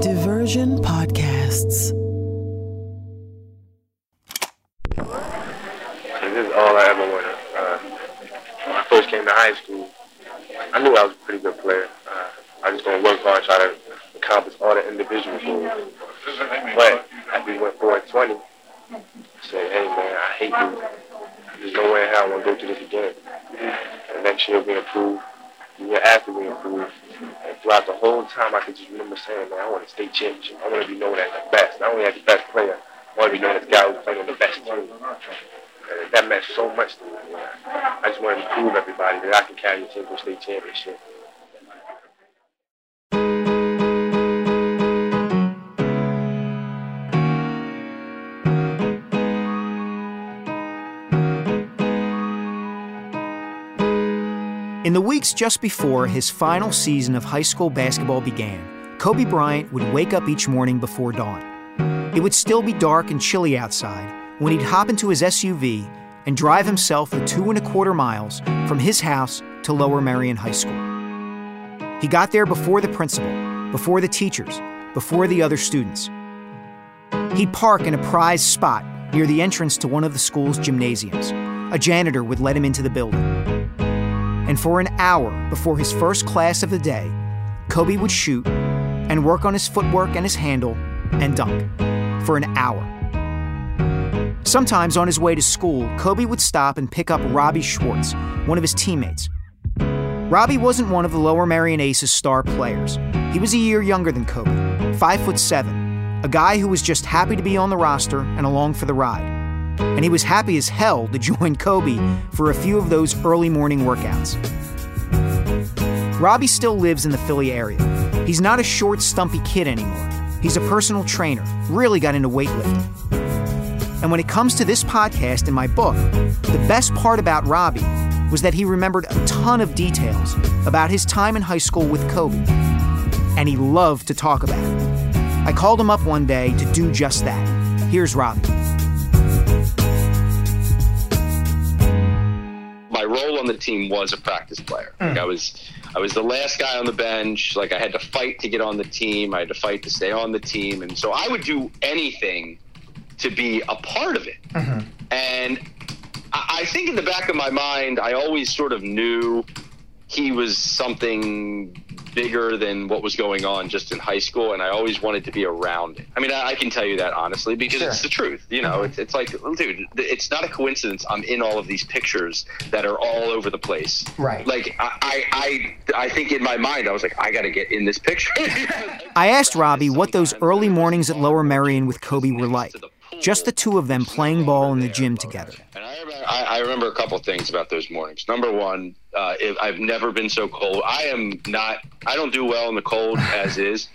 Diversion Podcasts. This is all I ever wanted. Uh, when I first came to high school, I knew I was a pretty good player. Uh, I was going to work hard, try to accomplish all the individual goals. But after we went 4 and 20, I said, hey man, I hate you. There's no way in hell I want to go through this again. And next year we improved. The year after we improved. And throughout the whole time, I could just remember saying, man, I want to stay championship. I want to be known as the best. Not only as the best player, I want to be known as the guy who's playing on the best team. And that meant so much to me. I just wanted to prove everybody that I can carry a team to state championship. In the weeks just before his final season of high school basketball began, Kobe Bryant would wake up each morning before dawn. It would still be dark and chilly outside when he'd hop into his SUV and drive himself the two and a quarter miles from his house to Lower Merion High School. He got there before the principal, before the teachers, before the other students. He'd park in a prized spot near the entrance to one of the school's gymnasiums. A janitor would let him into the building. And for an hour before his first class of the day, Kobe would shoot and work on his footwork and his handle and dunk for an hour. Sometimes on his way to school, Kobe would stop and pick up Robbie Schwartz, one of his teammates. Robbie wasn't one of the Lower Merion Aces star players. He was a year younger than Kobe, five foot seven, a guy who was just happy to be on the roster and along for the ride and he was happy as hell to join Kobe for a few of those early morning workouts. Robbie still lives in the Philly area. He's not a short, stumpy kid anymore. He's a personal trainer, really got into weightlifting. And when it comes to this podcast and my book, the best part about Robbie was that he remembered a ton of details about his time in high school with Kobe. And he loved to talk about it. I called him up one day to do just that. Here's Robbie. On the team was a practice player. Hmm. Like I was, I was the last guy on the bench. Like I had to fight to get on the team. I had to fight to stay on the team, and so I would do anything to be a part of it. Mm-hmm. And I, I think in the back of my mind, I always sort of knew he was something bigger than what was going on just in high school, and I always wanted to be around it. I mean, I, I can tell you that honestly because sure. it's the truth. You know, mm-hmm. it's, it's like, dude, it's not a coincidence. I'm in all of these pictures that are all over the place. Right. Like, I, I, I think in my mind, I was like, I got to get in this picture. I asked Robbie what those early mornings at Lower Merion with Kobe were like. Just the two of them playing ball in the gym together. And I remember, I, I remember a couple things about those mornings. Number one, uh, I've never been so cold. I am not. I don't do well in the cold as is.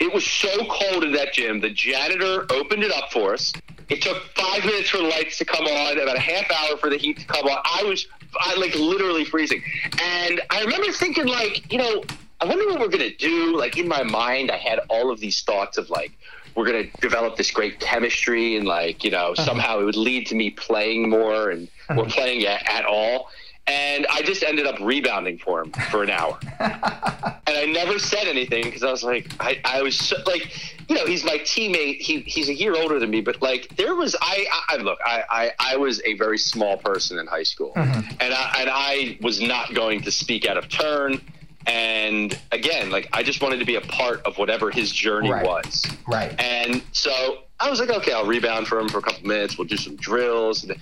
It was so cold in that gym. The janitor opened it up for us. It took five minutes for the lights to come on, about a half hour for the heat to come on. I was, I like literally freezing. And I remember thinking, like, you know, I wonder what we're gonna do. Like in my mind, I had all of these thoughts of like, we're going to develop this great chemistry and like you know uh-huh. somehow it would lead to me playing more and uh-huh. we're playing at, at all and I just ended up rebounding for him for an hour. and I never said anything because I was like, I, I was so, like, you know, he's my teammate. He, he's a year older than me, but like, there was, I, I look, I, I, I was a very small person in high school, mm-hmm. and I, and I was not going to speak out of turn. And again, like I just wanted to be a part of whatever his journey right. was. Right. And so I was like, okay, I'll rebound for him for a couple minutes. We'll do some drills. And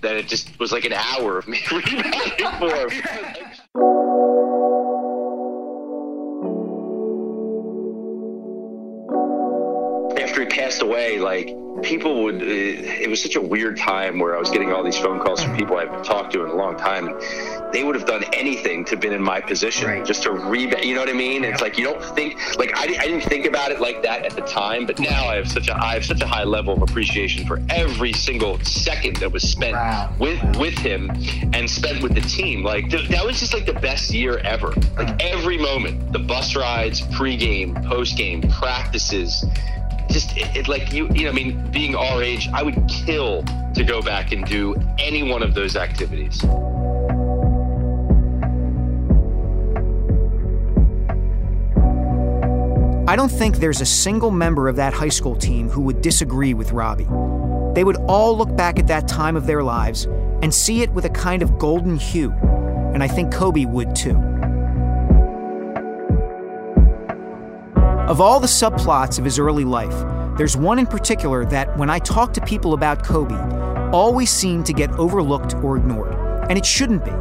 then it just was like an hour of me rebounding for him. After he passed away, like people would, it was such a weird time where I was getting all these phone calls from people I haven't talked to in a long time they would have done anything to been in my position right. just to rebound. You know what I mean? It's like you don't think like I, I didn't think about it like that at the time, but now I have such a I have such a high level of appreciation for every single second that was spent wow. with with him and spent with the team. Like th- that was just like the best year ever. Like every moment, the bus rides, pregame, postgame, practices just it, it, like you you know I mean being our age I would kill to go back and do any one of those activities. I don't think there's a single member of that high school team who would disagree with Robbie. They would all look back at that time of their lives and see it with a kind of golden hue, and I think Kobe would too. Of all the subplots of his early life, there's one in particular that, when I talk to people about Kobe, always seem to get overlooked or ignored. And it shouldn't be.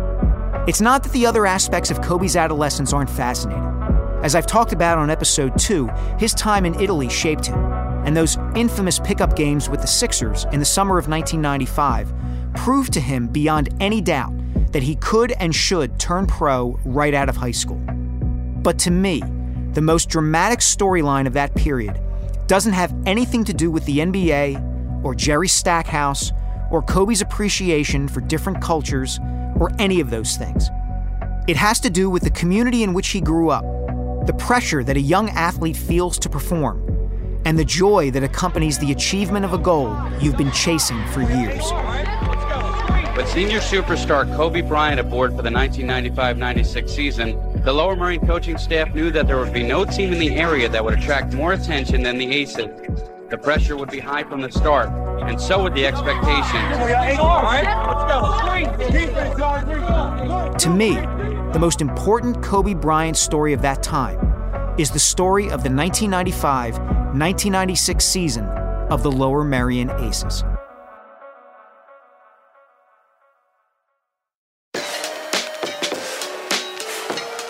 It's not that the other aspects of Kobe's adolescence aren't fascinating. As I've talked about on episode 2, his time in Italy shaped him, and those infamous pickup games with the Sixers in the summer of 1995 proved to him beyond any doubt that he could and should turn pro right out of high school. But to me, the most dramatic storyline of that period doesn't have anything to do with the NBA or Jerry Stackhouse or Kobe's appreciation for different cultures or any of those things. It has to do with the community in which he grew up the pressure that a young athlete feels to perform, and the joy that accompanies the achievement of a goal you've been chasing for years. With senior superstar Kobe Bryant aboard for the 1995-96 season, the Lower Merion coaching staff knew that there would be no team in the area that would attract more attention than the Aces. The pressure would be high from the start, and so would the expectations. To me, the most important Kobe Bryant story of that time is the story of the 1995 1996 season of the Lower Merion Aces.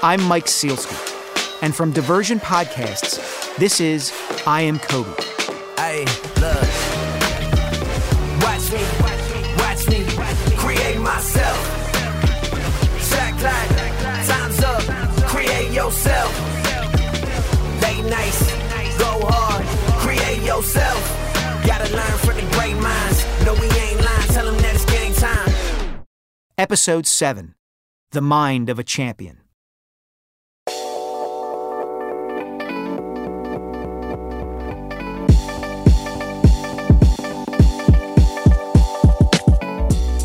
I'm Mike Sielski, and from Diversion Podcasts, this is I Am Kobe. Gotta learn from the great minds. No, we ain't lying, tell them that it's game time. Episode 7 The Mind of a Champion.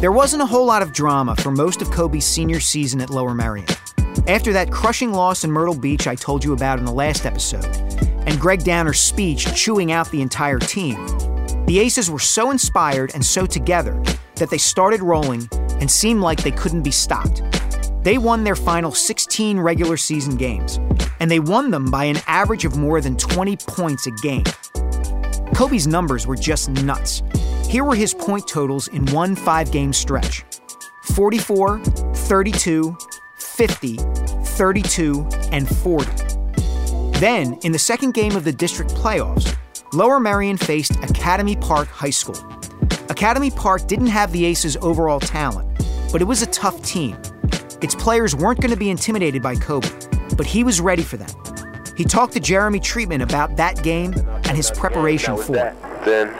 There wasn't a whole lot of drama for most of Kobe's senior season at Lower Merion. After that crushing loss in Myrtle Beach I told you about in the last episode, and Gregg Downer's speech chewing out the entire team, The Aces were so inspired and so together that they started rolling and seemed like they couldn't be stopped. They won their final 16 regular season games, and they won them by an average of more than 20 points a game. Kobe's numbers were just nuts. Here were his point totals in one five game stretch 44, 32, 50, 32, and 40. Then, in the second game of the district playoffs, Lower Merion faced Academy Park High School. Academy Park didn't have the Aces' overall talent, but it was a tough team. Its players weren't going to be intimidated by Kobe, but he was ready for them. He talked to Jeremy Treatman about that game and his preparation for it. Then,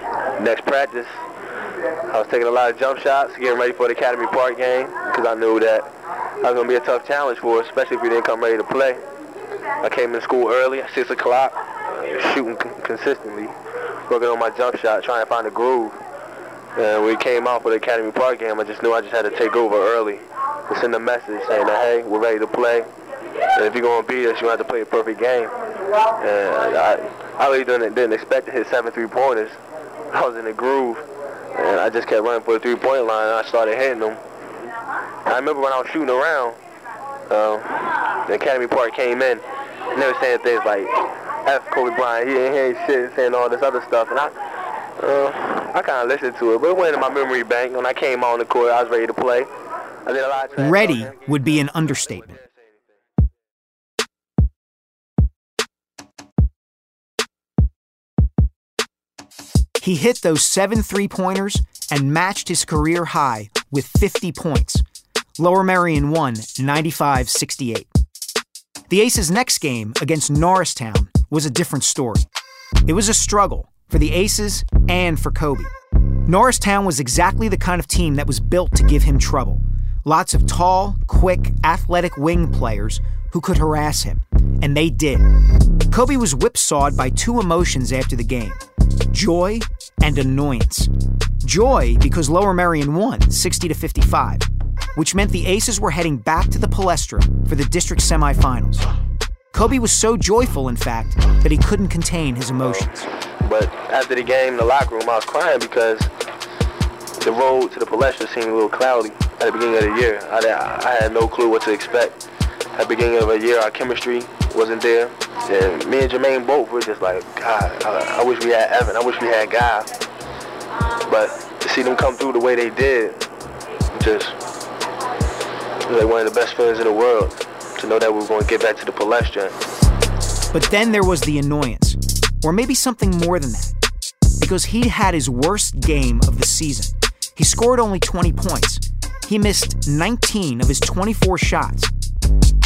next practice, I was taking a lot of jump shots, getting ready for the Academy Park game, because I knew that that was going to be a tough challenge for us, especially if we didn't come ready to play. I came in school early 6 o'clock, shooting consistently, working on my jump shot, trying to find a groove. And we came out for the Academy Park game, I just knew I just had to take over early to send a message saying that, hey, we're ready to play. And if you're going to beat us, you have to play a perfect game. And I, I really didn't, didn't expect to hit seven three-pointers. I was in the groove, and I just kept running for the three-point line, and I started hitting them. I remember when I was shooting around, uh, the Academy Park came in, and they were saying things like, F Kobe Bryant, he ain't hearing shit, saying all this other stuff, and I, uh, I kind of listened to it, but it went in my memory bank. When I came on the court, I was ready to play. I did a lot of Ready would be an understatement. He hit those seven three pointers and matched his career high with 50 points. Lower Merion won 95 68. The Aces' next game against Norristown was a different story. It was a struggle for the Aces and for Kobe. Norristown was exactly the kind of team that was built to give him trouble. Lots of tall, quick, athletic wing players who could harass him, and they did. Kobe was whipsawed by two emotions after the game joy and annoyance. Joy because Lower Merion won 60 to 55, which meant the Aces were heading back to the Palestra for the district semifinals. Kobe was so joyful, in fact, that he couldn't contain his emotions. But after the game in the locker room, I was crying because the road to the Palestra seemed a little cloudy at the beginning of the year. I, I had no clue what to expect. At the beginning of the year, our chemistry wasn't there. And me and Jermaine both were just like, God, I, I wish we had Evan. I wish we had Guy. But to see them come through the way they did, just like one of the best feelings in the world. To know that we were going to get back to the Palestra. But then there was the annoyance, or maybe something more than that, because he had his worst game of the season. He scored only 20 points. He missed 19 of his 24 shots.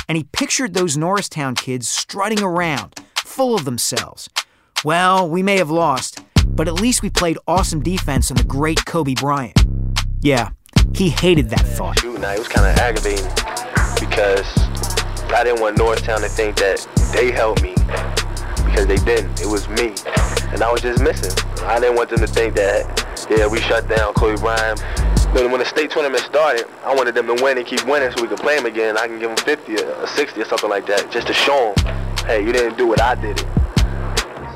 And he pictured those Norristown kids strutting around, full of themselves. Well, we may have lost, but at least we played awesome defense on the great Kobe Bryant. Yeah, he hated that thought. Shooting night, it was kind of aggravating because I didn't want Norristown to think that they helped me because they didn't. It was me. And I was just missing. I didn't want them to think that, yeah, we shut down Kobe Bryant. But when the state tournament started, I wanted them to win and keep winning so we could play them again. I can give them 50 or 60 or something like that just to show them, hey, you didn't do what I did it.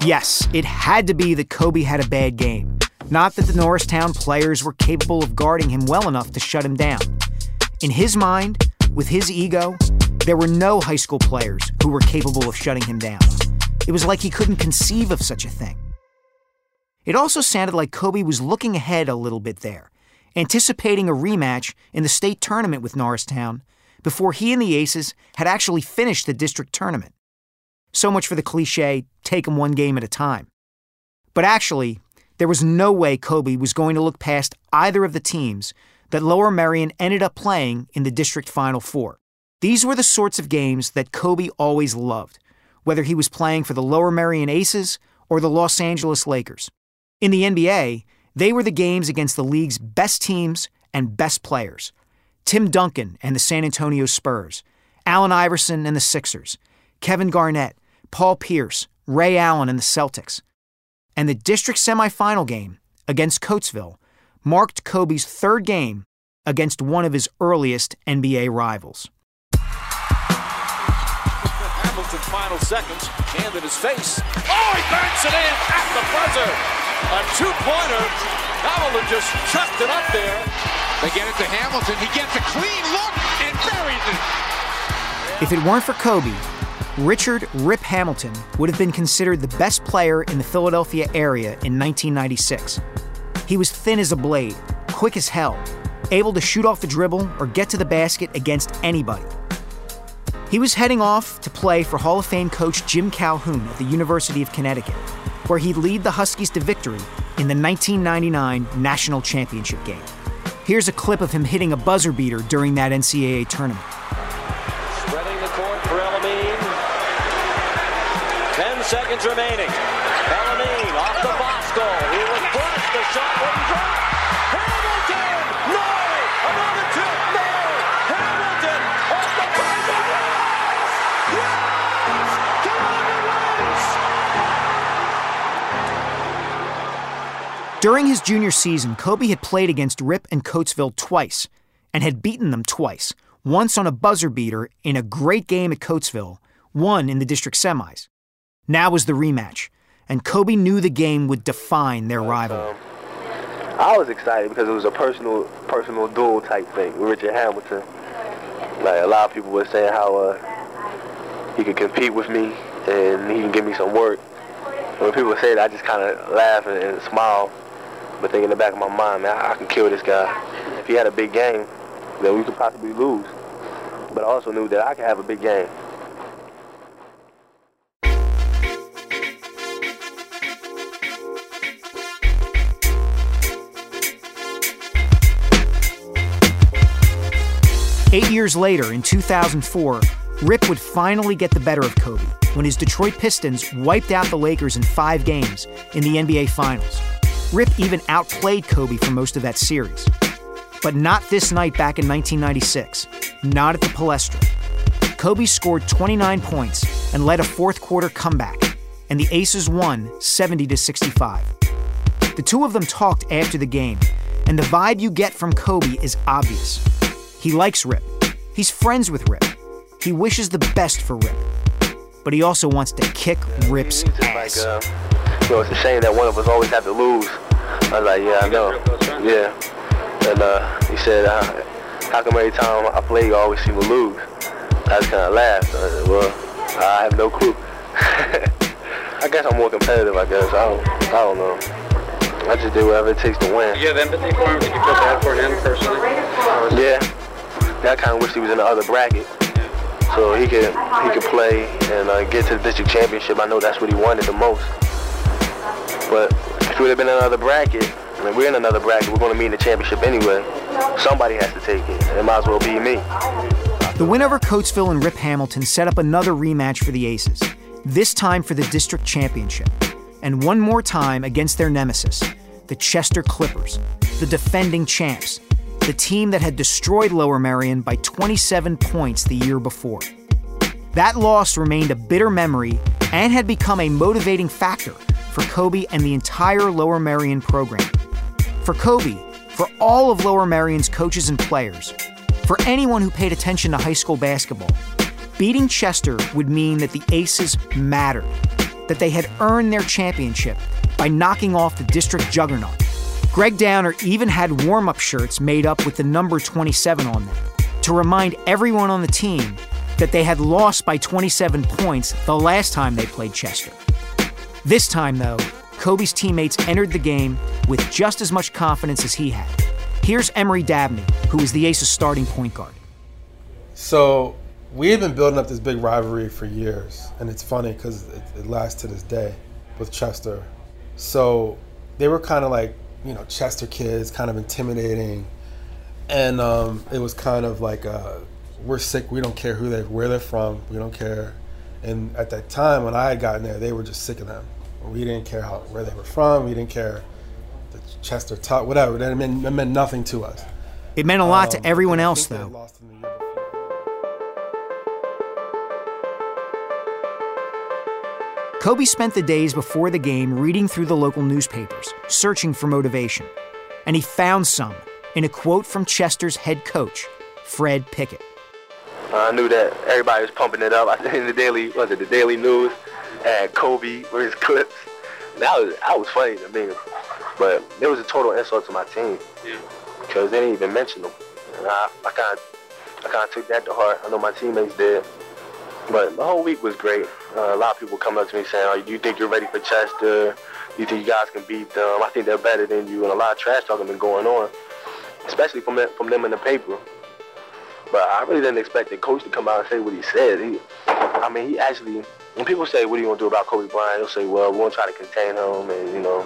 Yes, it had to be that Kobe had a bad game. Not that the Norristown players were capable of guarding him well enough to shut him down. In his mind, with his ego, there were no high school players who were capable of shutting him down. It was like he couldn't conceive of such a thing. It also sounded like Kobe was looking ahead a little bit there, anticipating a rematch in the state tournament with Norristown before he and the Aces had actually finished the district tournament. So much for the cliche take them one game at a time. But actually, there was no way Kobe was going to look past either of the teams that Lower Merion ended up playing in the district Final Four. These were the sorts of games that Kobe always loved, whether he was playing for the Lower Merion Aces or the Los Angeles Lakers. In the NBA, they were the games against the league's best teams and best players Tim Duncan and the San Antonio Spurs, Allen Iverson and the Sixers, Kevin Garnett, Paul Pierce, Ray Allen and the Celtics. And the district semifinal game against Coatesville marked Kobe's third game against one of his earliest NBA rivals. Hamilton final seconds, hand in his face. Oh, he banks it in at the buzzer. A two-pointer. Hamilton just chucked it up there. They get it to Hamilton. He gets a clean look and buries it. If it weren't for Kobe, Richard Rip Hamilton would have been considered the best player in the Philadelphia area in 1996. He was thin as a blade, quick as hell, able to shoot off the dribble or get to the basket against anybody. He was heading off to play for Hall of Fame coach Jim Calhoun at the University of Connecticut, where he'd lead the Huskies to victory in the 1999 National Championship game. Here's a clip of him hitting a buzzer beater during that NCAA tournament. Seconds remaining. El-Amin off the Bosco. He was pushed. The shot wouldn't drop. Hamilton! No! Hamilton the! Yes! Wins! During his junior season, Kobe had played against Rip and Coatesville twice and had beaten them twice, once on a buzzer beater in a great game at Coatesville, one in the district semis. Now was the rematch, and Kobe knew the game would define their rivalry. I was excited because it was a personal, personal duel type thing with Richard Hamilton. Like a lot of people were saying how uh, he could compete with me and he can give me some work. When people say that, I just kind of laugh and, and smile, but think in the back of my mind, man, I, I can kill this guy. If he had a big game, then we could possibly lose. But I also knew that I could have a big game. Eight years later, in 2004, Rip would finally get the better of Kobe when his Detroit Pistons wiped out the Lakers in five games in the NBA Finals. Rip even outplayed Kobe for most of that series. But not this night back in 1996, not at the Palestra. Kobe scored 29 points and led a fourth quarter comeback, and the Aces won 70 to 65. The two of them talked after the game, and the vibe you get from Kobe is obvious. He likes Rip. He's friends with Rip. He wishes the best for Rip. But he also wants to kick Rip's ass. Like, uh, you know, it's a shame that one of us always have to lose. I was like, yeah, I know. Yeah. And uh, he said, uh, how come every time I play, you always seem to lose? I just kind of laughed. I said, well, I have no clue. I guess I'm more competitive, I guess. I don't, I don't know. I just do whatever it takes to win. Do You have empathy for him? Did you feel bad for him personally? Yeah. I kind of wish he was in the other bracket. So he could he could play and uh, get to the district championship. I know that's what he wanted the most. But if we would have been in another bracket, I mean, we're in another bracket, we're going to meet in the championship anyway. Somebody has to take it. And it might as well be me. The win over Coatesville and Rip Hamilton set up another rematch for the Aces, this time for the district championship. And one more time against their nemesis, the Chester Clippers, the defending champs, the team that had destroyed Lower Merion by 27 points the year before. That loss remained a bitter memory and had become a motivating factor for Kobe and the entire Lower Merion program. For Kobe, for all of Lower Merion's coaches and players, for anyone who paid attention to high school basketball, beating Chester would mean that the Aces mattered, that they had earned their championship by knocking off the district juggernaut. Gregg Downer even had warm up shirts made up with the number 27 on them to remind everyone on the team that they had lost by 27 points the last time they played Chester. This time, though, Kobe's teammates entered the game with just as much confidence as he had. Here's Emory Dabney, who is the Aces starting point guard. So we had been building up this big rivalry for years, and it's funny because it, it lasts to this day with Chester. So they were kind of like, you know, Chester kids, kind of intimidating, and um, it was kind of like, uh, we're sick. We don't care who they, where they're from. We don't care. And at that time, when I had gotten there, they were just sick of them. We didn't care how where they were from. We didn't care the Chester taught whatever. That meant, it meant nothing to us. It meant a lot Um, to everyone else, think they had though. Kobe spent the days before the game reading through the local newspapers, searching for motivation. And he found some in a quote from Chester's head coach, Fred Pickett. Uh, I knew that everybody was pumping it up. I in the daily, was it the Daily News? And Kobe with his clips. that was that was funny to me, but it was a total insult to my team. Because they didn't even mention them. And I kind of I kind of took that to heart. I know my teammates did. But the whole week was great. Uh, a lot of people come up to me saying, "Oh, do you think you're ready for Chester? Do you think you guys can beat them? I think they're better than you." And a lot of trash talking been going on, especially from from them in the paper. But I really didn't expect the coach to come out and say what he said. He, I mean, he actually. When people say, "What are you gonna do about Kobe Bryant?" He'll say, "Well, we're gonna try to contain him," and you know,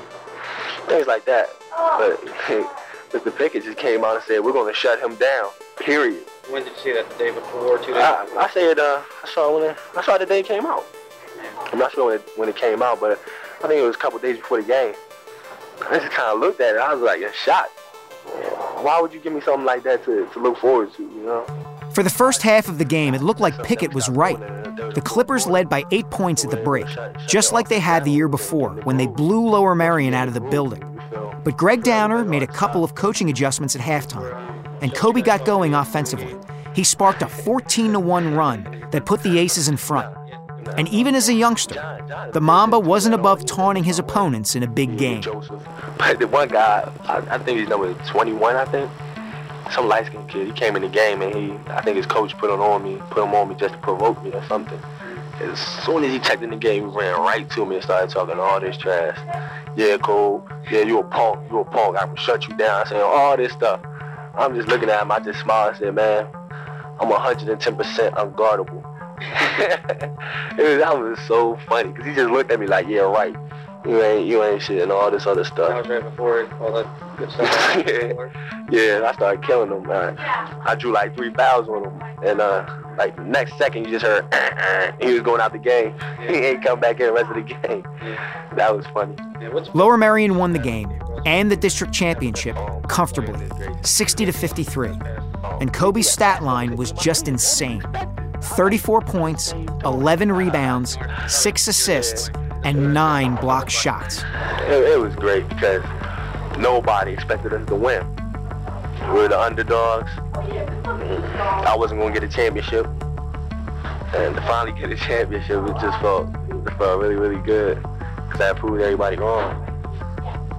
things like that. But Mr. Pickett just came out and said, "We're gonna shut him down." Period. When did you see that? The day before, two days I. I said uh, I saw when it, I saw the day it came out. I'm not sure when it, when it came out, but I think it was a couple days before the game. I just kind of looked at it. I was like, "You're shot." Why would you give me something like that to, to look forward to? You know. For the first half of the game, it looked like Pickett was right. The Clippers led by eight points at the break, just like they had the year before when they blew Lower Merion out of the building. But Gregg Downer made a couple of coaching adjustments at halftime, and Kobe got going offensively. He sparked a 14 1 run that put the Aces in front. And even as a youngster, the Mamba wasn't above taunting his opponents in a big game. But the one guy, I, I think he's number 21, I think. Some light skinned kid. He came in the game and he, I think his coach put him on me, put him on me just to provoke me or something. As soon as he checked in the game, he ran right to me and started talking all this trash. Yeah, Cole. Yeah, you a punk. You a punk. I can shut you down. Saying all this stuff. I'm just looking at him. I just smiled and said, man, I'm 110% unguardable. it was, that was so funny because he just looked at me like, yeah, right. You ain't, you ain't shit and all this other stuff. That was right before all that good stuff. yeah, yeah, I started killing him, man. I drew like three fouls on him, and uh, like the next second you just heard he was going out the game. He ain't come back in the rest of the game. That was funny. Lower Merion won the game and the district championship comfortably, 60 to 53. And Kobe's stat line was just insane. 34 points, 11 rebounds, 6 assists, and 9 blocked shots. It, it was great because nobody expected us to win. We were the underdogs. I wasn't going to get a championship. And to finally get a championship, it just felt, it felt really, really good because I proved everybody wrong.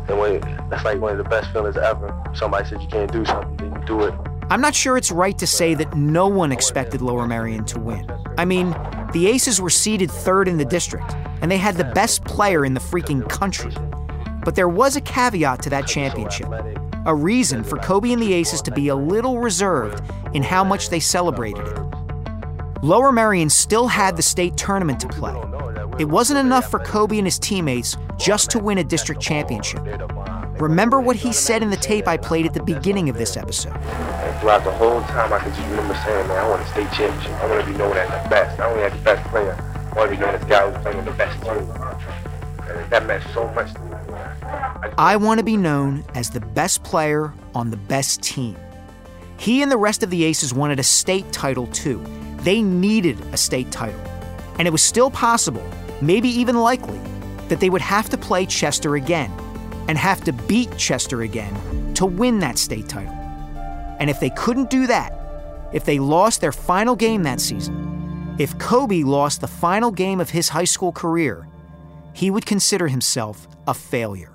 And when, that's like one of the best feelings ever. Somebody said you can't do something, then you do it. I'm not sure it's right to say that no one expected Lower Merion to win. I mean, the Aces were seeded third in the district, and they had the best player in the freaking country. But there was a caveat to that championship a reason for Kobe and the Aces to be a little reserved in how much they celebrated it. Lower Merion still had the state tournament to play. It wasn't enough for Kobe and his teammates just to win a district championship. Remember what he said in the tape I played at the beginning of this episode. And throughout the whole time, I could just remember saying, man, I want a state championship. I want to be known as the best. Not only as the best player, I want to be known as the guy who's playing on the best team. And that meant so much to me. I want to be known as the best player on the best team. He and the rest of the Aces wanted a state title too. They needed a state title. And it was still possible, maybe even likely, that they would have to play Chester again and have to beat Chester again to win that state title. And if they couldn't do that, if they lost their final game that season, if Kobe lost the final game of his high school career, he would consider himself a failure.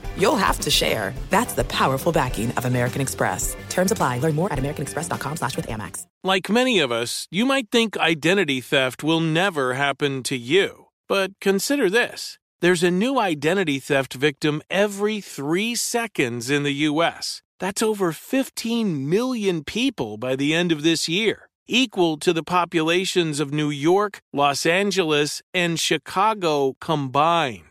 you'll have to share. That's the powerful backing of American Express. Terms apply. Learn more at americanexpress.com slash with Amex. Like many of us, you might think identity theft will never happen to you. But consider this. There's a new identity theft victim every three seconds in the U.S. That's over 15 million people by the end of this year, equal to the populations of New York, Los Angeles, and Chicago combined.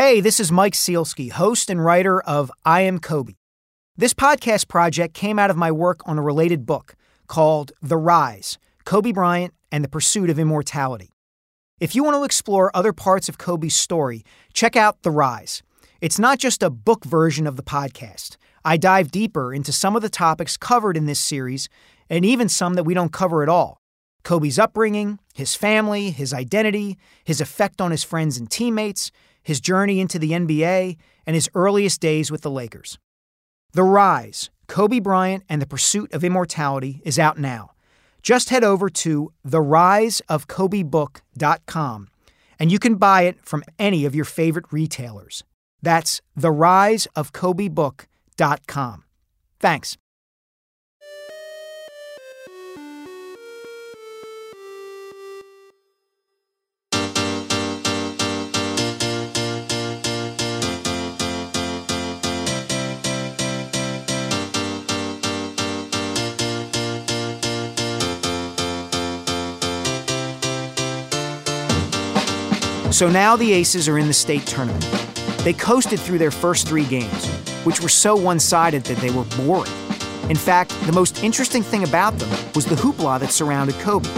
Hey, this is Mike Sielski, host and writer of I Am Kobe. This podcast project came out of my work on a related book called The Rise Kobe Bryant and the Pursuit of Immortality. If you want to explore other parts of Kobe's story, check out The Rise. It's not just a book version of the podcast. I dive deeper into some of the topics covered in this series, and even some that we don't cover at all. Kobe's upbringing, his family, his identity, his effect on his friends and teammates, his journey into the NBA, and his earliest days with the Lakers. The Rise Kobe Bryant and the Pursuit of Immortality is out now. Just head over to theriseofkobebook.com and you can buy it from any of your favorite retailers. That's theriseofkobebook.com. Thanks. So now the Aces are in the state tournament. They coasted through their first three games, which were so one sided that they were boring. In fact, the most interesting thing about them was the hoopla that surrounded Kobe.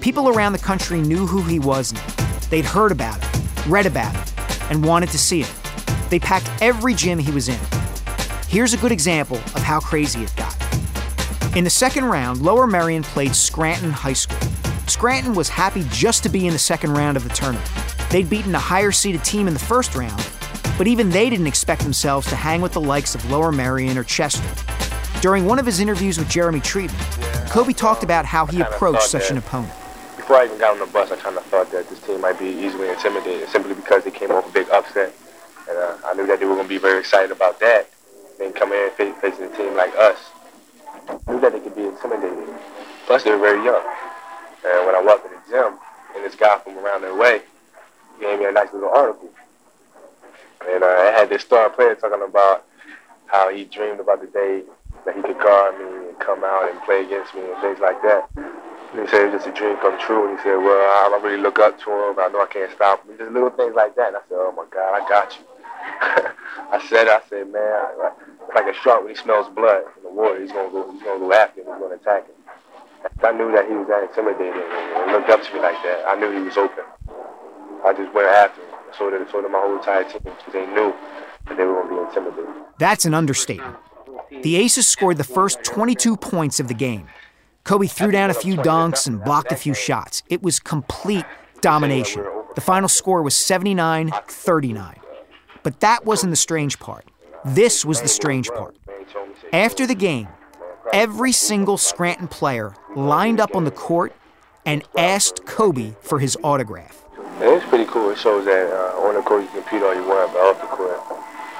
People around the country knew who he was now. They'd heard about it, read about it, and wanted to see it. They packed every gym he was in. Here's a good example of how crazy it got. In the second round, Lower Merion played Scranton High School. Scranton was happy just to be in the second round of the tournament. They'd beaten a higher seeded team in the first round, but even they didn't expect themselves to hang with the likes of Lower Merion or Chester. During one of his interviews with Jeremy Treatman, Kobe talked about how he approached such an opponent. Before I even got on the bus, I kind of thought that this team might be easily intimidated simply because they came off a big upset. And uh, I knew that they were going to be very excited about that. Then coming in and facing a team like us, I knew that they could be intimidated. Plus, they were very young. And when I walked in the gym, and this guy from around their way gave me a nice little article. And uh, it had this star player talking about how he dreamed about the day that he could guard me and come out and play against me and things like that. And he said it was just a dream come true. And he said, well, I really look up to him. I know I can't stop him. Just little things like that. And I said, oh, my God, I got you. I said, I said, man, like a shark when he smells blood in the water. He's gonna go after him. He's gonna attack him. I knew that he was that intimidating and looked up to me like that. I knew he was open. I just went after them. So did, so did my whole entire team because they knew that they were going to be intimidated. That's an understatement. The Aces scored the first 22 points of the game. Kobe threw down a few dunks and blocked a few shots. It was complete domination. The final score was 79 39. But that wasn't the strange part. This was the strange part. After the game, every single Scranton player lined up on the court and asked Kobe for his autograph. And it's pretty cool. It shows that uh, on the court you can compete all you want, but off the court,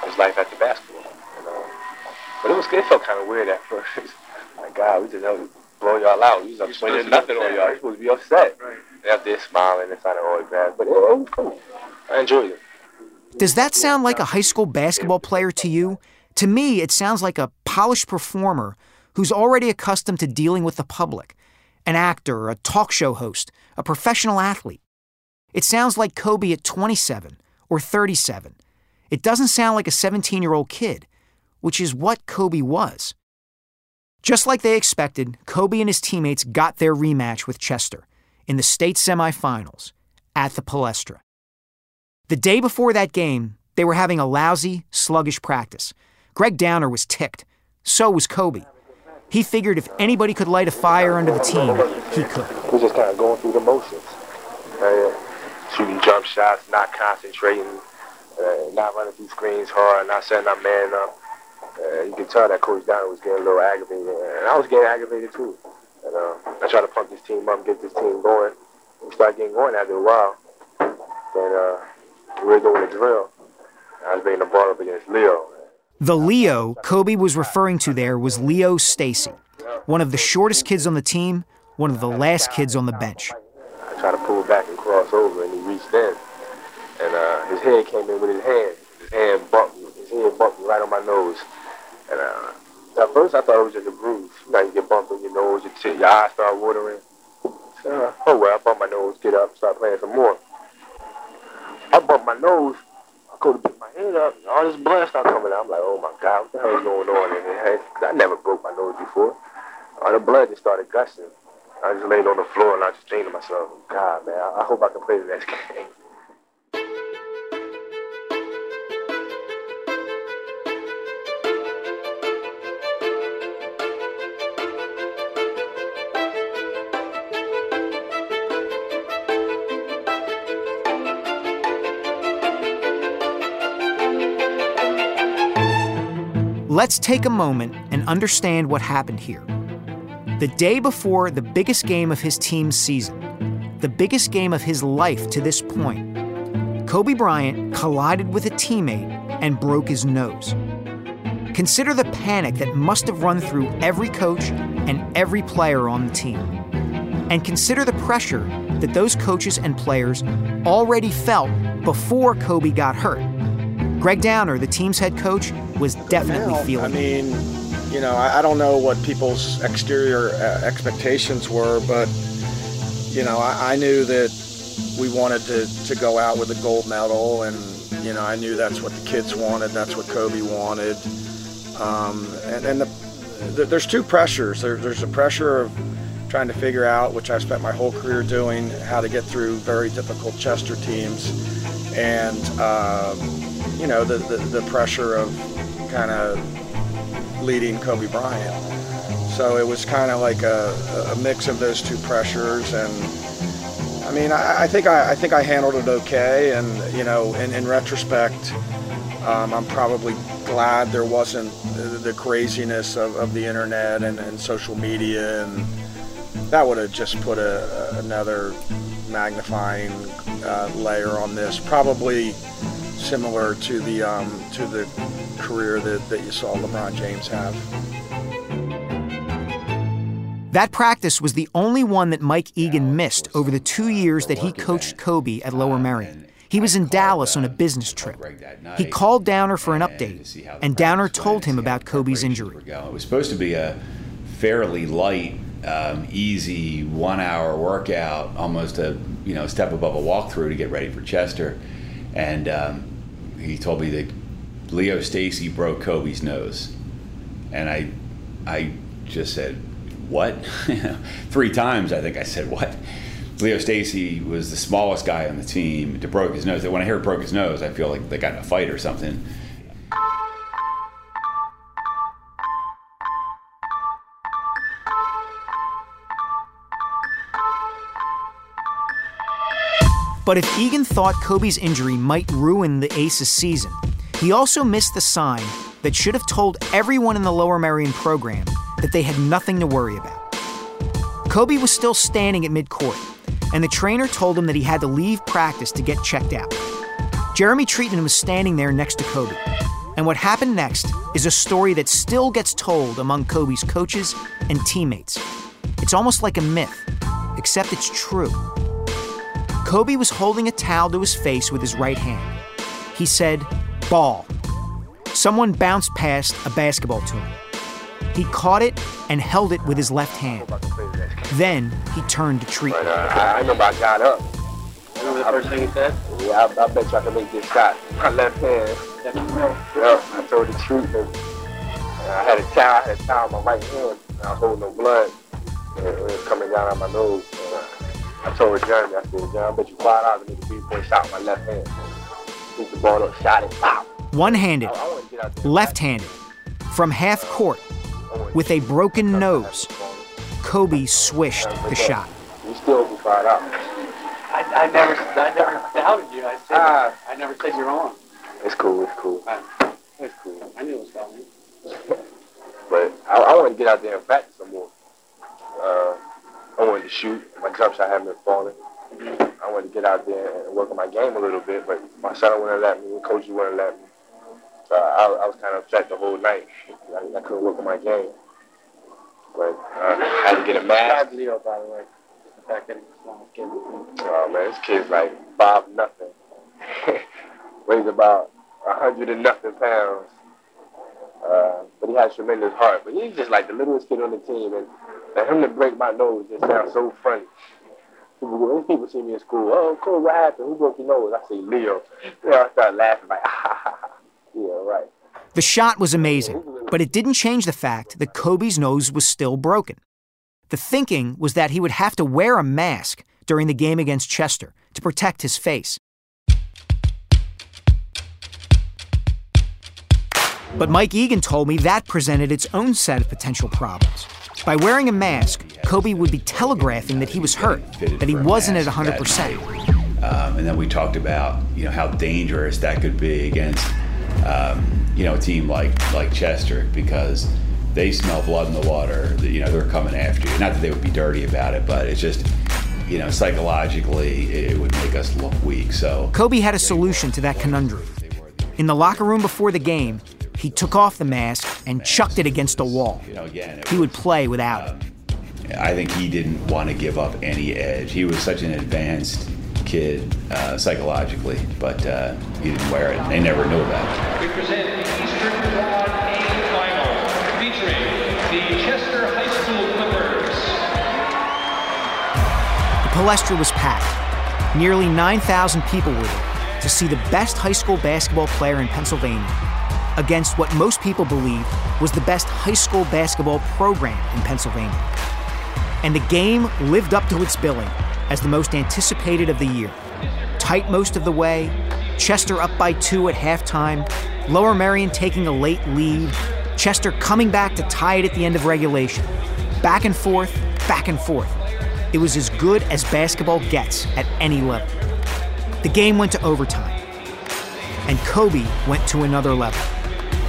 it's life after basketball. You know? But it was it felt kind of weird at first. like God, we just had to blow y'all out. We was swinging nothing on y'all. You're supposed to be upset. Right. And after they're smiling and signing autographs, but it, it was cool. I enjoyed it. Does that sound like a high school basketball player to you? To me, it sounds like a polished performer who's already accustomed to dealing with the public an actor, a talk show host, a professional athlete. It sounds like Kobe at 27 or 37. It doesn't sound like a 17 year old kid, which is what Kobe was. Just like they expected, Kobe and his teammates got their rematch with Chester in the state semifinals at the Palestra. The day before that game, they were having a lousy, sluggish practice. Gregg Downer was ticked. So was Kobe. He figured if anybody could light a fire under the team, he could. We're just kind of going through the motions. Uh, shooting jump shots, not concentrating, uh, not running through screens hard, not setting our man up. Uh, you can tell that Coach Downer was getting a little aggravated, and I was getting aggravated too. And uh, I tried to pump this team up, get this team going. We started getting going after a while. Then uh, we were doing the drill. I was bringing the ball up against Leo. The Leo Kobe was referring to there was Leo Stacy, one of the shortest kids on the team, one of the last kids on the bench. I tried to pull back and cross over, and he reached in. And uh, his head came in with his hand. His hand bumped me. His head bumped me right on my nose. And uh, at first, I thought it was just a bruise. You know, you get bumped on your nose, your, t- your eyes start watering. So, uh, oh well, I bumped my nose, get up, start playing some more. I bumped my nose, go to pick my head up, and all this blood started coming out. I'm like, oh my God, what the hell is going on in here? I never broke my nose before. All the blood just started gushing. I just laid on the floor and I just think to myself, God, man, I hope I can play the next game. Let's take a moment and understand what happened here. The day before the biggest game of his team's season, the biggest game of his life to this point, Kobe Bryant collided with a teammate and broke his nose. Consider the panic that must have run through every coach and every player on the team. And consider the pressure that those coaches and players already felt before Kobe got hurt. Gregg Downer, the team's head coach, was definitely now, feeling I mean, you know, I, I, don't know what people's exterior uh, expectations were, but, you know, I, I, knew that we wanted to, to go out with a gold medal, and, you know, I knew that's what the kids wanted, that's what Kobe wanted. Um, and and the, the, there's two pressures. There, there's a pressure of trying to figure out, which I've spent my whole career doing, how to get through very difficult Chester teams. And, um, you know, the, the, the pressure of kind of leading Kobe Bryant. So it was kind of like a, a, mix of those two pressures, and I mean, I, I think I, I, think I handled it okay. And you know, in, in retrospect, um, I'm probably glad there wasn't the craziness of, of the internet and, and, social media, and that would have just put a, another magnifying uh, layer on this. Probably similar to the um, to the career that, that you saw LeBron James have. That practice was the only one that Mike Egan missed over the two years that he coached Kobe at Lower Merion. He was in Dallas on a business trip. He called Downer for an update, and Downer told him about Kobe's injury. It was supposed to be a fairly light, um, easy one-hour workout, almost a you know step above a walkthrough to get ready for Chester, and um, he told me that Leo Stacy broke Kobe's nose, and I, I just said, "What?" Three times I think I said, "What?" Leo Stacy was the smallest guy on the team. To broke his nose. When I hear broke his nose, I feel like they got in a fight or something. But if Egan thought Kobe's injury might ruin the Aces season, he also missed the sign that should have told everyone in the Lower Merion program that they had nothing to worry about. Kobe was still standing at midcourt, and the trainer told him that he had to leave practice to get checked out. Jeremy Treatman was standing there next to Kobe, and what happened next is a story that still gets told among Kobe's coaches and teammates. It's almost like a myth, except it's true. Kobe was holding a towel to his face with his right hand. He said, Ball. Someone bounced past a basketball to him. He caught it and held it with his left hand. Then he turned to treat. But, uh, I, I remember I got up. Remember the first thing he said? Yeah, I, I bet you I can make this shot. My left hand. Yep, I told the truth. And, and I had a towel, I had a towel on my right hand. I was holding no blood. And it was coming down on my nose. And, uh, I told Jeremy, I said, Jeremy, I bet you five dollars to make a three-point shot with my left hand. Picked the ball up, shot it, pop. One handed, left handed, from half court, with a broken nose, Kobe swished the shot. You still owe me five dollars. I, I never, I never doubted you. I said, Ah. I never said you're wrong. It's cool, it's cool. It's cool. I knew it was coming. But I, I wanted to get out there and practice some more. Uh, I wanted to shoot. My jump shot hadn't been falling. I wanted to get out there and work on my game a little bit, but my son wouldn't let me, coaches wouldn't let me. So I, I was kind of upset the whole night. I, I couldn't work on my game. But uh, I had to get a mask. Leo, by the way. The fact that he's small. Oh man, this kid's like five nothing. Weighs about a hundred and nothing pounds. Uh, but he has tremendous heart. But he's just like the littlest kid on the team, and for him to break my nose just sounds so funny. When people see me in school, oh, cool, what happened? Who broke your nose? I say Leo. You know, I start laughing like, yeah, right. The shot was amazing, but it didn't change the fact that Kobe's nose was still broken. The thinking was that he would have to wear a mask during the game against Chester to protect his face. But Mike Egan told me that presented its own set of potential problems. By wearing a mask, Kobe would be telegraphing that he was hurt, that he wasn't at 100%. Um, and then we talked about you know how dangerous that could be against um, you know a team like like Chester because they smell blood in the water. You know they're coming after you. Not that they would be dirty about it, but it's just you know psychologically it would make us look weak. So Kobe had a solution to that conundrum. In the locker room before the game, he took off the mask and chucked it against a wall. you know again He would play without it. I think he didn't want to give up any edge. He was such an advanced kid uh, psychologically, but uh, he didn't wear it. They never knew about it. We present the Eastern Quad A Final featuring the Chester High School Clippers. The Palestra was packed. Nearly 9,000 people were there to see the best high school basketball player in Pennsylvania against what most people believed was the best high school basketball program in Pennsylvania. And the game lived up to its billing as the most anticipated of the year. Tight most of the way, Chester up by two at halftime, Lower Merion taking a late lead, Chester coming back to tie it at the end of regulation. Back and forth, back and forth. It was as good as basketball gets at any level. The game went to overtime, and Kobe went to another level.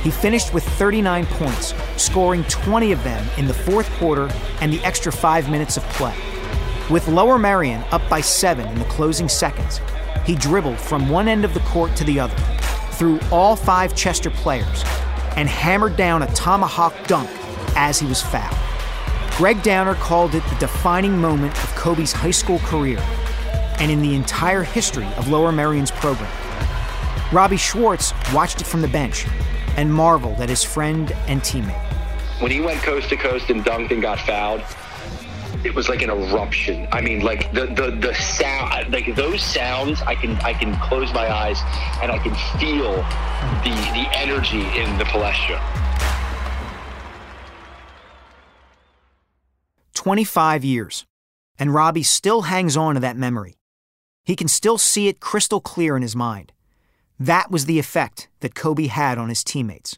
He finished with 39 points, scoring 20 of them in the fourth quarter and the extra five minutes of play. With Lower Merion up by seven in the closing seconds, he dribbled from one end of the court to the other, through all five Chester players, and hammered down a tomahawk dunk as he was fouled. Gregg Downer called it the defining moment of Kobe's high school career and in the entire history of Lower Merion's program. Robbie Schwartz watched it from the bench and marveled at his friend and teammate. When he went coast to coast and dunked and got fouled, it was like an eruption. I mean, like the the the sound, like those sounds. I can I can close my eyes and I can feel the the energy in the Palestra. 25 years. And Robbie still hangs on to that memory. He can still see it crystal clear in his mind. That was the effect that Kobe had on his teammates.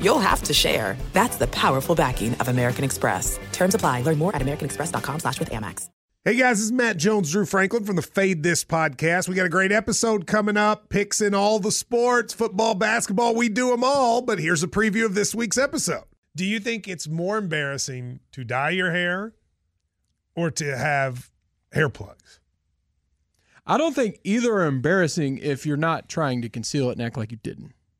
you'll have to share. That's the powerful backing of American Express. Terms apply. Learn more at americanexpress.com slash with Amex. Hey guys, this is Matt Jones, Drew Franklin from the Fade This podcast. We got a great episode coming up, picks in all the sports, football, basketball, we do them all. But here's a preview of this week's episode. Do you think it's more embarrassing to dye your hair or to have hair plugs? I don't think either are embarrassing if you're not trying to conceal it and act like you didn't.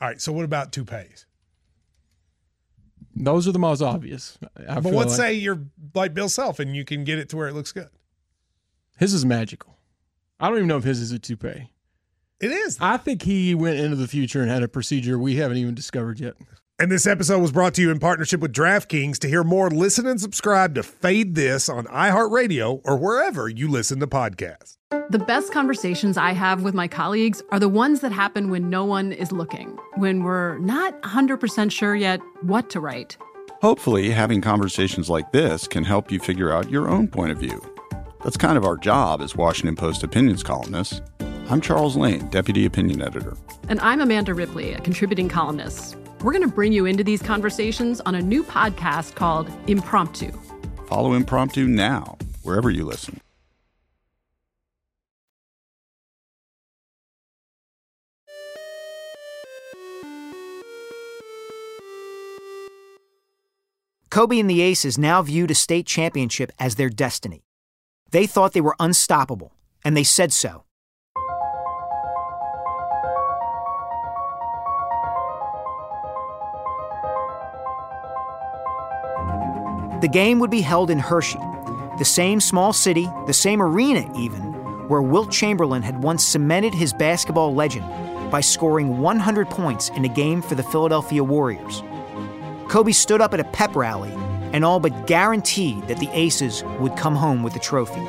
All right. So what about toupees? those are the most obvious. I but let's like. say you're like Bill Self and you can get it to where it looks good. his is magical. I don't even know if his is a toupee. It is. I think he went into the future and had a procedure we haven't even discovered yet. And this episode was brought to you in partnership with DraftKings. To hear more, listen and subscribe to Fade This on iHeartRadio or wherever you listen to podcasts. The best conversations I have with my colleagues are the ones that happen when no one is looking, when we're not 100% sure yet what to write. Hopefully, having conversations like this can help you figure out your own point of view. That's kind of our job as Washington Post opinions columnists. I'm Charles Lane, Deputy Opinion Editor. And I'm Amanda Ripley, a contributing columnist. We're going to bring you into these conversations on a new podcast called Impromptu. Follow Impromptu now, wherever you listen. Kobe and the Aces now viewed a state championship as their destiny. They thought they were unstoppable, and they said so. The game would be held in Hershey, the same small city, the same arena even, where Wilt Chamberlain had once cemented his basketball legend by scoring 100 points in a game for the Philadelphia Warriors. Kobe stood up at a pep rally and all but guaranteed that the Aces would come home with the trophy.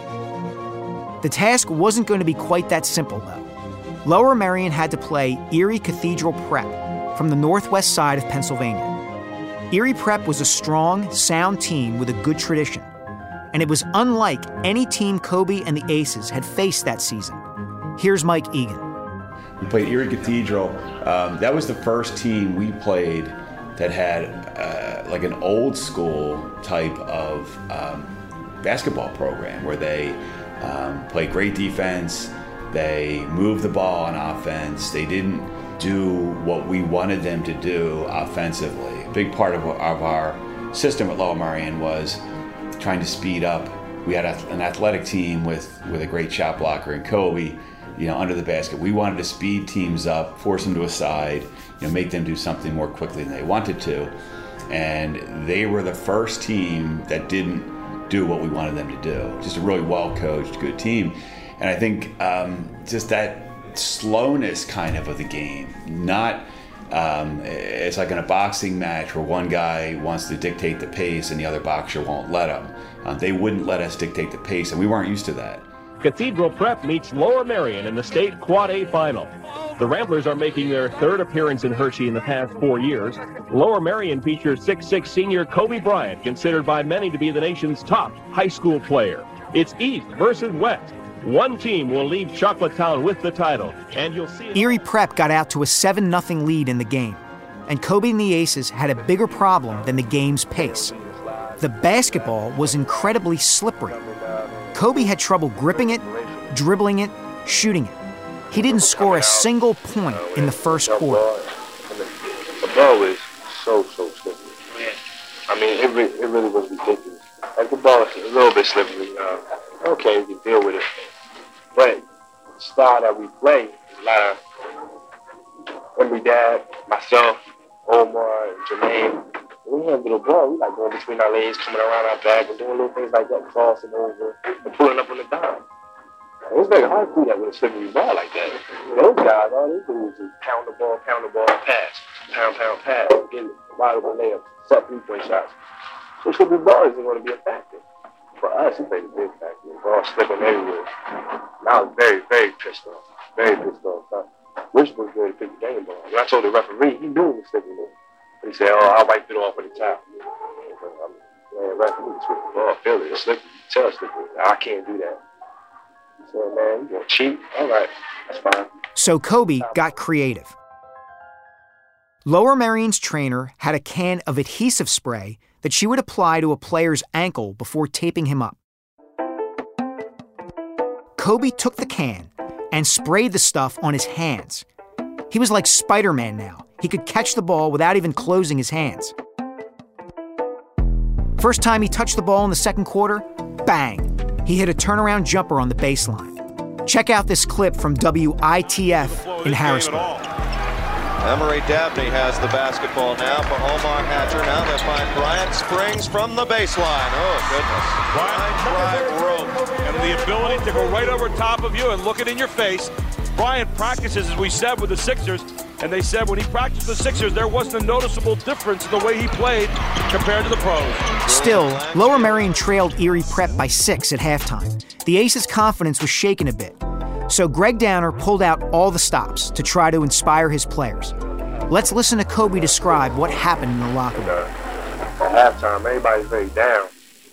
The task wasn't going to be quite that simple, though. Lower Merion had to play Erie Cathedral Prep from the northwest side of Pennsylvania. Erie Prep was a strong, sound team with a good tradition, and it was unlike any team Kobe and the Aces had faced that season. Here's Mike Egan. We played Erie Cathedral. Um, that was the first team we played that had uh, like an old school type of um, basketball program where they um, played great defense, they moved the ball on offense, they didn't do what we wanted them to do offensively. Big part of, of our system at Lower Merion was trying to speed up. We had an athletic team with, with a great shot blocker in Kobe, you know, under the basket. We wanted to speed teams up, force them to a side, you know, make them do something more quickly than they wanted to. And they were the first team that didn't do what we wanted them to do. Just a really well coached, good team. And I think um, just that slowness kind of of the game, not um, it's like in a boxing match where one guy wants to dictate the pace and the other boxer won't let him. Um, they wouldn't let us dictate the pace, and we weren't used to that. Cathedral Prep meets Lower Merion in the state Quad A final. The Ramblers are making their third appearance in Hershey in the past four years. Lower Merion features 6'6 senior Kobe Bryant, considered by many to be the nation's top high school player. It's East versus West. One team will leave Chocolatetown with the title, and you'll see. Erie Prep got out to a 7 0 lead in the game, and Kobe and the Aces had a bigger problem than the game's pace. The basketball was incredibly slippery. Kobe had trouble gripping it, dribbling it, shooting it. He didn't score a single point in the first quarter. The ball is so, so slippery. I mean, it, re- it really was ridiculous. Like the ball is a little bit slippery. Uh, okay, we can deal with it. But the style that we play a lot of Henry Dad, myself, Omar, and Jermaine. When we have little ball, we like going between our legs, coming around our back, and doing little things like that, crossing over, and pulling up on the dime. It's very hard to do that with a slippery ball like that. Those guys, all they do is just pound the ball, pound the ball, pass, pound, pound, pass, get wide open layups, set three point shots. So slippery ball isn't going to be a factor. For us, it played a big factor. The all slipping everywhere. And I was very, very pissed off. Very pissed off. Rich was going to pick the game ball. When I told the referee, he knew it was slipping there. He said, oh, I wiped it off with the towel. I'm man, referee, it's with the ball. Feel it. It's slippery. Tell us slippery. I can't do that. So, man, you gonna cheat? All right, that's fine. So Kobe got creative. Lower Merion's trainer had a can of adhesive spray that she would apply to a player's ankle before taping him up. Kobe took the can and sprayed the stuff on his hands. He was like Spider Man now. He could catch the ball without even closing his hands. First time he touched the ball in the second quarter, bang, he hit a turnaround jumper on the baseline. Check out this clip from WITF in Harrisburg. Emory Dabney has the basketball now for Omar Hatcher. Now they find Bryant Springs from the baseline. Oh, goodness. Bryant drive rope and the ability to go right over top of you and look it in your face. Bryant practices, as we said, with the Sixers, and they said when he practiced the Sixers, there wasn't a noticeable difference in the way he played compared to the pros. Still, Lower Merion trailed Erie Prep by six at halftime. The Aces' confidence was shaken a bit. So Gregg Downer pulled out all the stops to try to inspire his players. Let's listen to Kobe describe what happened in the locker room. At halftime, everybody's very down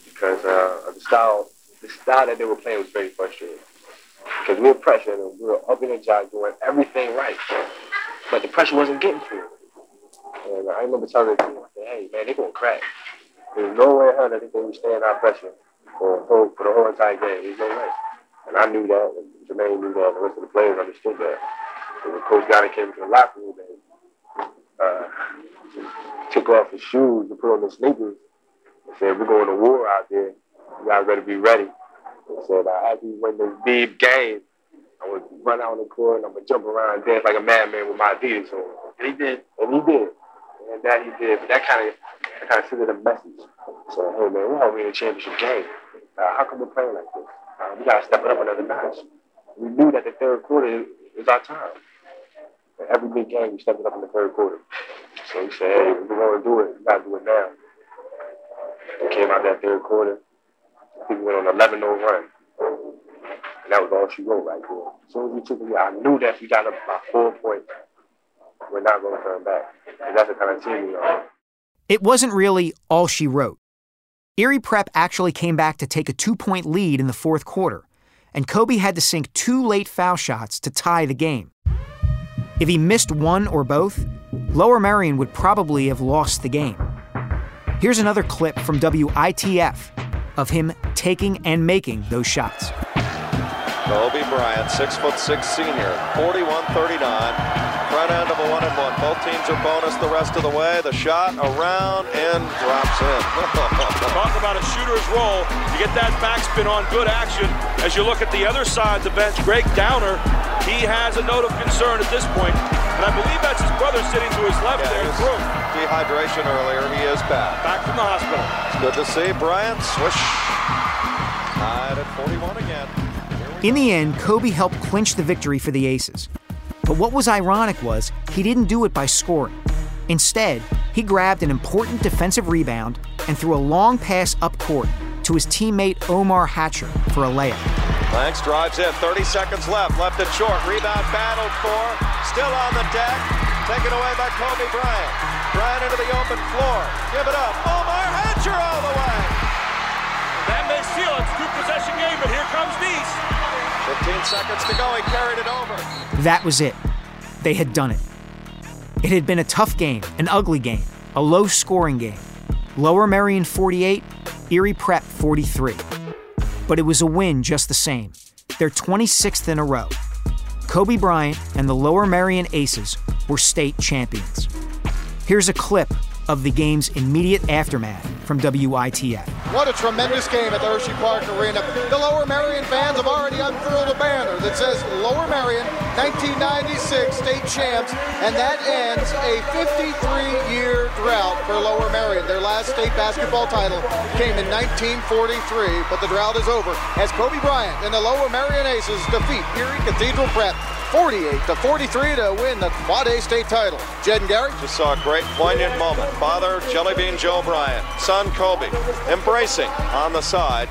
because uh, the style, the style that they were playing was very frustrating. Because we were pressured and we were up in the job doing everything right, but the pressure wasn't getting it. And I remember telling the team, "Hey, man, they're gonna crack. There's no way in hell that they can stand our pressure for, for, for the whole entire game. There's no way." And I knew that, and Jermaine knew that, and the rest of the players understood that. And when Coach Gotti came into the locker room and uh, took off his shoes and put on his sneakers and said, We're going to war out there. You guys better be ready. And said, uh, After we win this big game, I'm going to run out on the court and I'm going to jump around and dance like a madman with my Adidas on. And he did. And he did. And that he did. But that kind of that kind of sent a message. So, hey, man, we're already in a championship game. Uh, how come we're playing like this? Uh, we got to step it up another notch. We knew that the third quarter is our time. And every big game, we stepped it up in the third quarter. So we said, hey, if we're going to do it, we got to do it now. We came out that third quarter. We went on an 11 0 run. And that was all she wrote right there. As soon as we took it, I knew that we got up by four points, we're not going to turn back. And that's the kind of team we are. It wasn't really all she wrote. Erie Prep actually came back to take a two point lead in the fourth quarter, and Kobe had to sink two late foul shots to tie the game. If he missed one or both, Lower Merion would probably have lost the game. Here's another clip from WITF of him taking and making those shots. Kobe Bryant, 6'6 senior, 41 39 right end of a one and one. Both teams are bonus the rest of the way. The shot around and drops in. Talk about a shooter's roll. You get that backspin on good action. As you look at the other side of the bench, Gregg Downer, he has a note of concern at this point. And I believe that's his brother sitting to his left yeah, there. Dehydration earlier. He is back. Back from the hospital. It's good to see Bryant. Swish. Tied at 41 again. In the end, Kobe helped clinch the victory for the Aces. But what was ironic was he didn't do it by scoring. Instead, he grabbed an important defensive rebound and threw a long pass up court to his teammate Omar Hatcher for a layup. Lanks drives in. 30 seconds left. Left it short. Rebound battled for. Still on the deck. Taken away by Kobe Bryant. Bryant into the open floor. Give it up. Omar Hatcher all the way. That may seal it. It's a two possession game, but here comes Nice. 15 seconds to go. He carried it over. That was it. They had done it. It had been a tough game, an ugly game, a low scoring game. Lower Merion 48, Erie Prep 43. But it was a win just the same. Their 26th in a row. Kobe Bryant and the Lower Merion Aces were state champions. Here's a clip of the game's immediate aftermath from WITF. What a tremendous game at the Hershey Park Arena. The Lower Merion fans have already unfurled a banner that says Lower Merion 1996 state champs, and that ends a 53-year drought for Lower Merion. Their last state basketball title came in 1943, but the drought is over as Kobe Bryant and the Lower Merion Aces defeat Erie Cathedral Prep 48 to 43 to win the Quad A state title. Jed and Gary? Just saw a great poignant moment. Father, Jellybean Joe Bryant. Son, Kobe. Embracing on the side.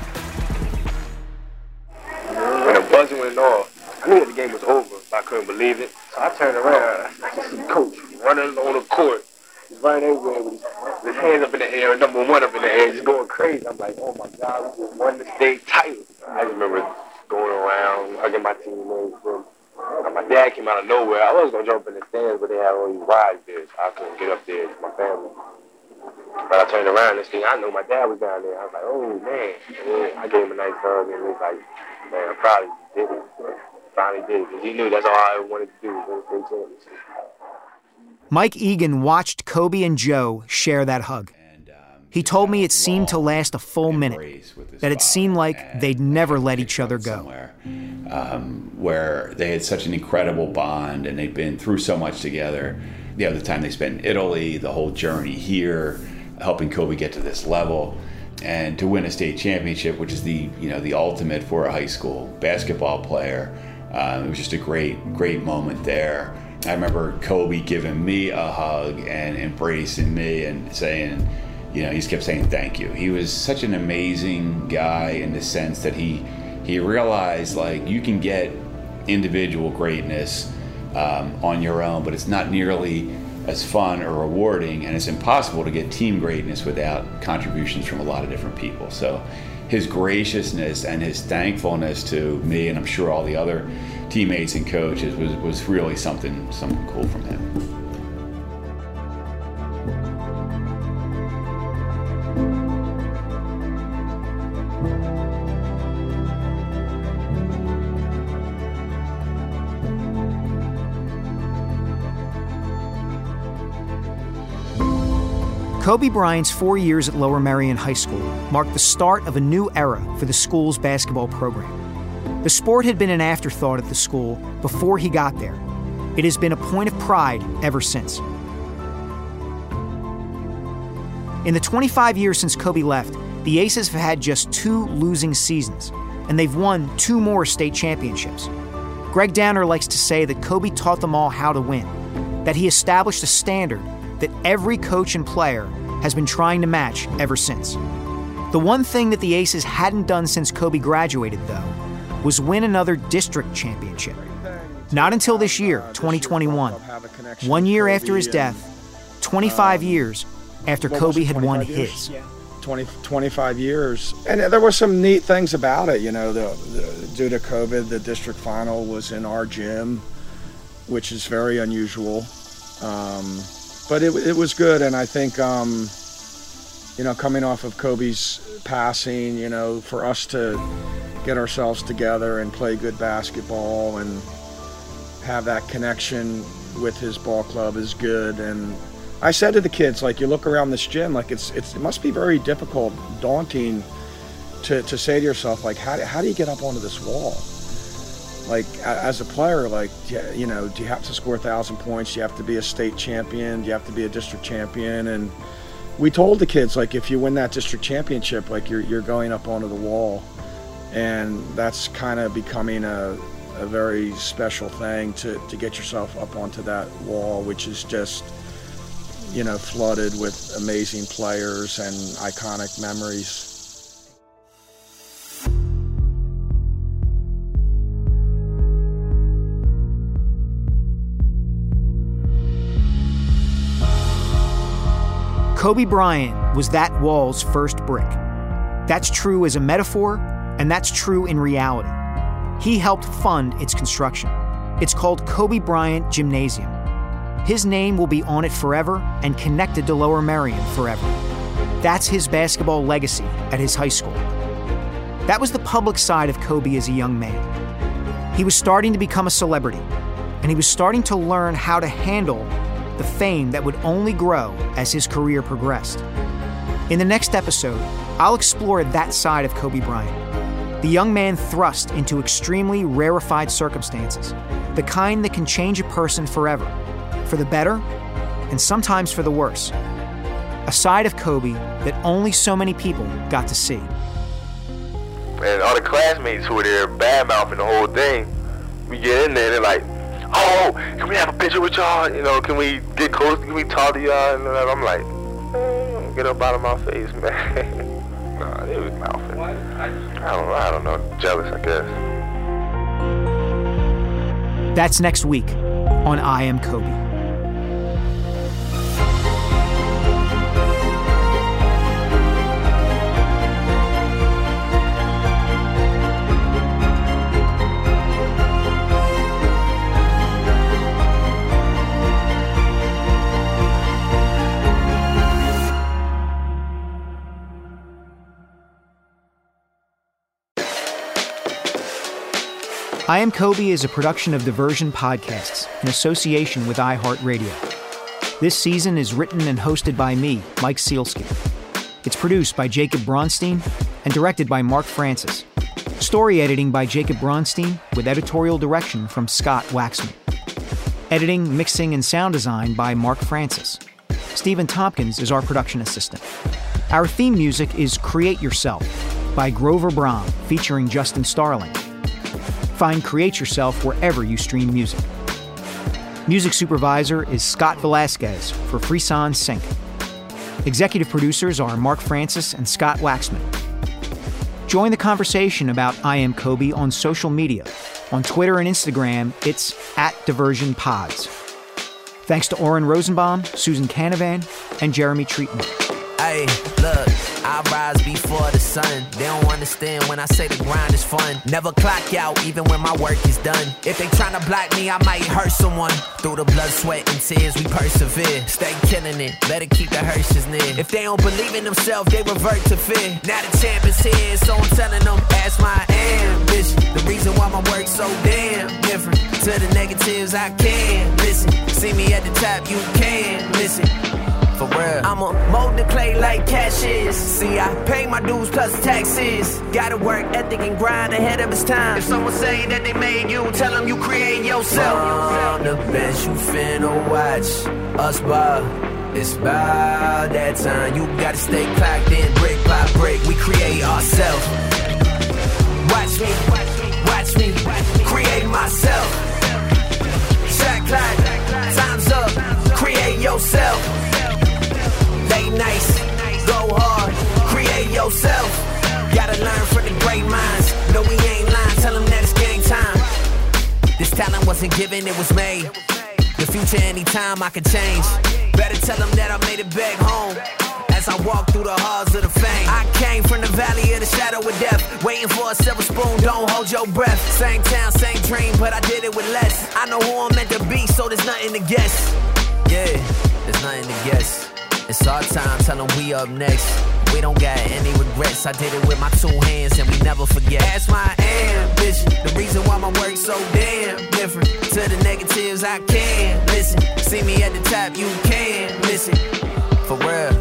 When the buzzer went off, I knew that the game was over. I couldn't believe it. So I turned around. I could see Coach running on the court. He's running everywhere with his, with his hands up in the air, number one up in the air, just going crazy. I'm like, oh my God, we just won the state title. I remember going around, hugging my teammates. My dad came out of nowhere. I was to jump in the stands, but they had all these rides there, so I couldn't get up there to my family. But I turned around, this thing, I know my dad was down there. I was like, oh, man. And I gave him a nice hug, and he was like, man, you. You did it. Finally did it, because he knew that's all I wanted to do, state championship. Mike Egan watched Kobe and Joe share that hug. He told me it seemed to last a full minute, that it seemed like they'd never let each other go. um, where they had such an incredible bond and they'd been through so much together. The other time they spent in Italy, the whole journey here, helping Kobe get to this level, and to win a state championship, which is the you know the ultimate for a high school basketball player. Um, it was just a great great moment there. I remember Kobe giving me a hug and embracing me and saying, you know, he kept saying thank you. He was such an amazing guy in the sense that he he realized like you can get individual greatness um, on your own, but it's not nearly as fun or rewarding, and it's impossible to get team greatness without contributions from a lot of different people. So his graciousness and his thankfulness to me, and I'm sure all the other teammates and coaches, was, was really something something cool from him. Kobe Bryant's four years at Lower Merion High School marked the start of a new era for the school's basketball program. The sport had been an afterthought at the school before he got there. It has been a point of pride ever since. In the 25 years since Kobe left, the Aces have had just two losing seasons, and they've won two more state championships. Gregg Downer likes to say that Kobe taught them all how to win, that he established a standard that every coach and player has been trying to match ever since. The one thing that the Aces hadn't done since Kobe graduated, though, was win another district championship. Not until this year, uh, 2021, one year after his death, 25 um, years after Kobe had won his. 20, 25 years. And uh, there were some neat things about it. You know, the, the, due to COVID, the district final was in our gym, which is very unusual. Um, but it, it was good. And I think, um, you know, coming off of Kobe's passing, you know, for us to get ourselves together and play good basketball and have that connection with his ball club is good. And I said to the kids, like, you look around this gym, like it's, it's it must be very difficult, daunting to, to say to yourself, like, how, how do you get up onto this wall? Like, as a player, like, you know, do you have to score a thousand points? Do you have to be a state champion? Do you have to be a district champion? And we told the kids, like, if you win that district championship, like, you're, you're going up onto the wall. And that's kind of becoming a, a very special thing to, to get yourself up onto that wall, which is just, you know, flooded with amazing players and iconic memories. Kobe Bryant was that wall's first brick. That's true as a metaphor, and that's true in reality. He helped fund its construction. It's called Kobe Bryant Gymnasium. His name will be on it forever and connected to Lower Merion forever. That's his basketball legacy at his high school. That was the public side of Kobe as a young man. He was starting to become a celebrity, and he was starting to learn how to handle the fame that would only grow as his career progressed. In the next episode, I'll explore that side of Kobe Bryant. The young man thrust into extremely rarefied circumstances, the kind that can change a person forever, for the better and sometimes for the worse. A side of Kobe that only so many people got to see. And all the classmates who were there bad mouthing the whole thing, we get in there, they're like, oh, can we have a picture with y'all? You know, can we get close? Can we talk to y'all? And I'm like, eh, get up out of my face, man. nah, it was mouthing. I don't know. I don't know. Jealous, I guess. That's next week on I Am Kobe. I Am Kobe is a production of Diversion Podcasts in association with iHeartRadio. This season is written and hosted by me, Mike Sielski. It's produced by Jacob Bronstein and directed by Mark Francis. Story editing by Jacob Bronstein with editorial direction from Scott Waxman. Editing, mixing, and sound design by Mark Francis. Stephen Tompkins is our production assistant. Our theme music is Create Yourself by Grover Brom, featuring Justin Starling. Find Create Yourself wherever you stream music. Music supervisor is Scott Velasquez for Frisson Sync. Executive producers are Mark Francis and Scott Waxman. Join the conversation about I Am Kobe on social media. On Twitter and Instagram, it's at Diversion Pods. Thanks to Oren Rosenbaum, Susan Canavan, and Jeremy Treatman. Hey, look. I rise before the sun. They don't understand when I say the grind is fun. Never clock out, even when my work is done. If they tryna block me, I might hurt someone. Through the blood, sweat, and tears, we persevere. Stay killing it, better keep the hearses near. If they don't believe in themselves, they revert to fear. Now the champ is here, so I'm telling them that's my ambition. The reason why my work's so damn different. To the negatives, I can't listen. See me at the top, you can listen for real. I'm a mold the clay like cash is. See, I pay my dues plus taxes. Gotta work ethic and grind ahead of its time. If someone say that they made you, tell them you create yourself. From the bench, you finna watch us ball. It's about that time. You gotta stay clocked in, brick by brick. We create ourselves. Watch me, watch me, create myself. Shot clock, time's up. Create yourself nights, go hard, create yourself. Gotta learn from the great minds. No, we ain't lying, tell them that it's game time. This talent wasn't given, it was made. The future, anytime I can change. Better tell them that I made it back home. As I walk through the halls of the fame, I came from the valley of the shadow of death. Waiting for a silver spoon, don't hold your breath. Same town, same dream, but I did it with less. I know who I'm meant to be, so there's nothing to guess. Yeah, there's nothing to guess. It's our time, tell them we up next. We don't got any regrets. I did it with my two hands and we never forget. That's my ambition. The reason why my work's so damn different. To the negatives, I can't listen. See me at the top, you can't listen. For real,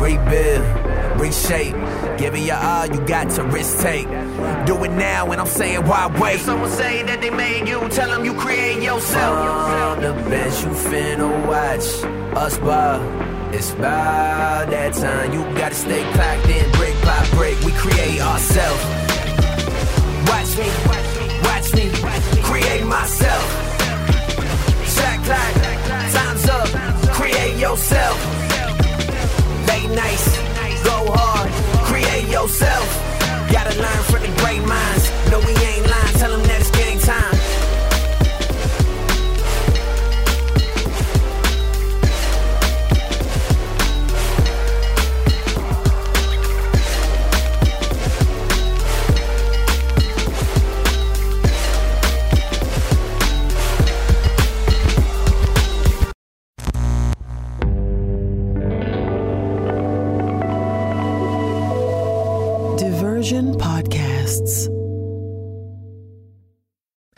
rebuild, reshape. Give it your all, you got to risk take. Do it now, and I'm saying why wait? If someone say that they made you, tell them you create yourself. From the bench, you finna watch us ball. It's about that time. You gotta stay clocked in, brick by brick. We create ourselves. Watch me, watch me, create myself. Shot clock, time's up. Create yourself. Late nights, go hard. Create yourself. Gotta learn from the great minds. No, we ain't lying. Tell them that it's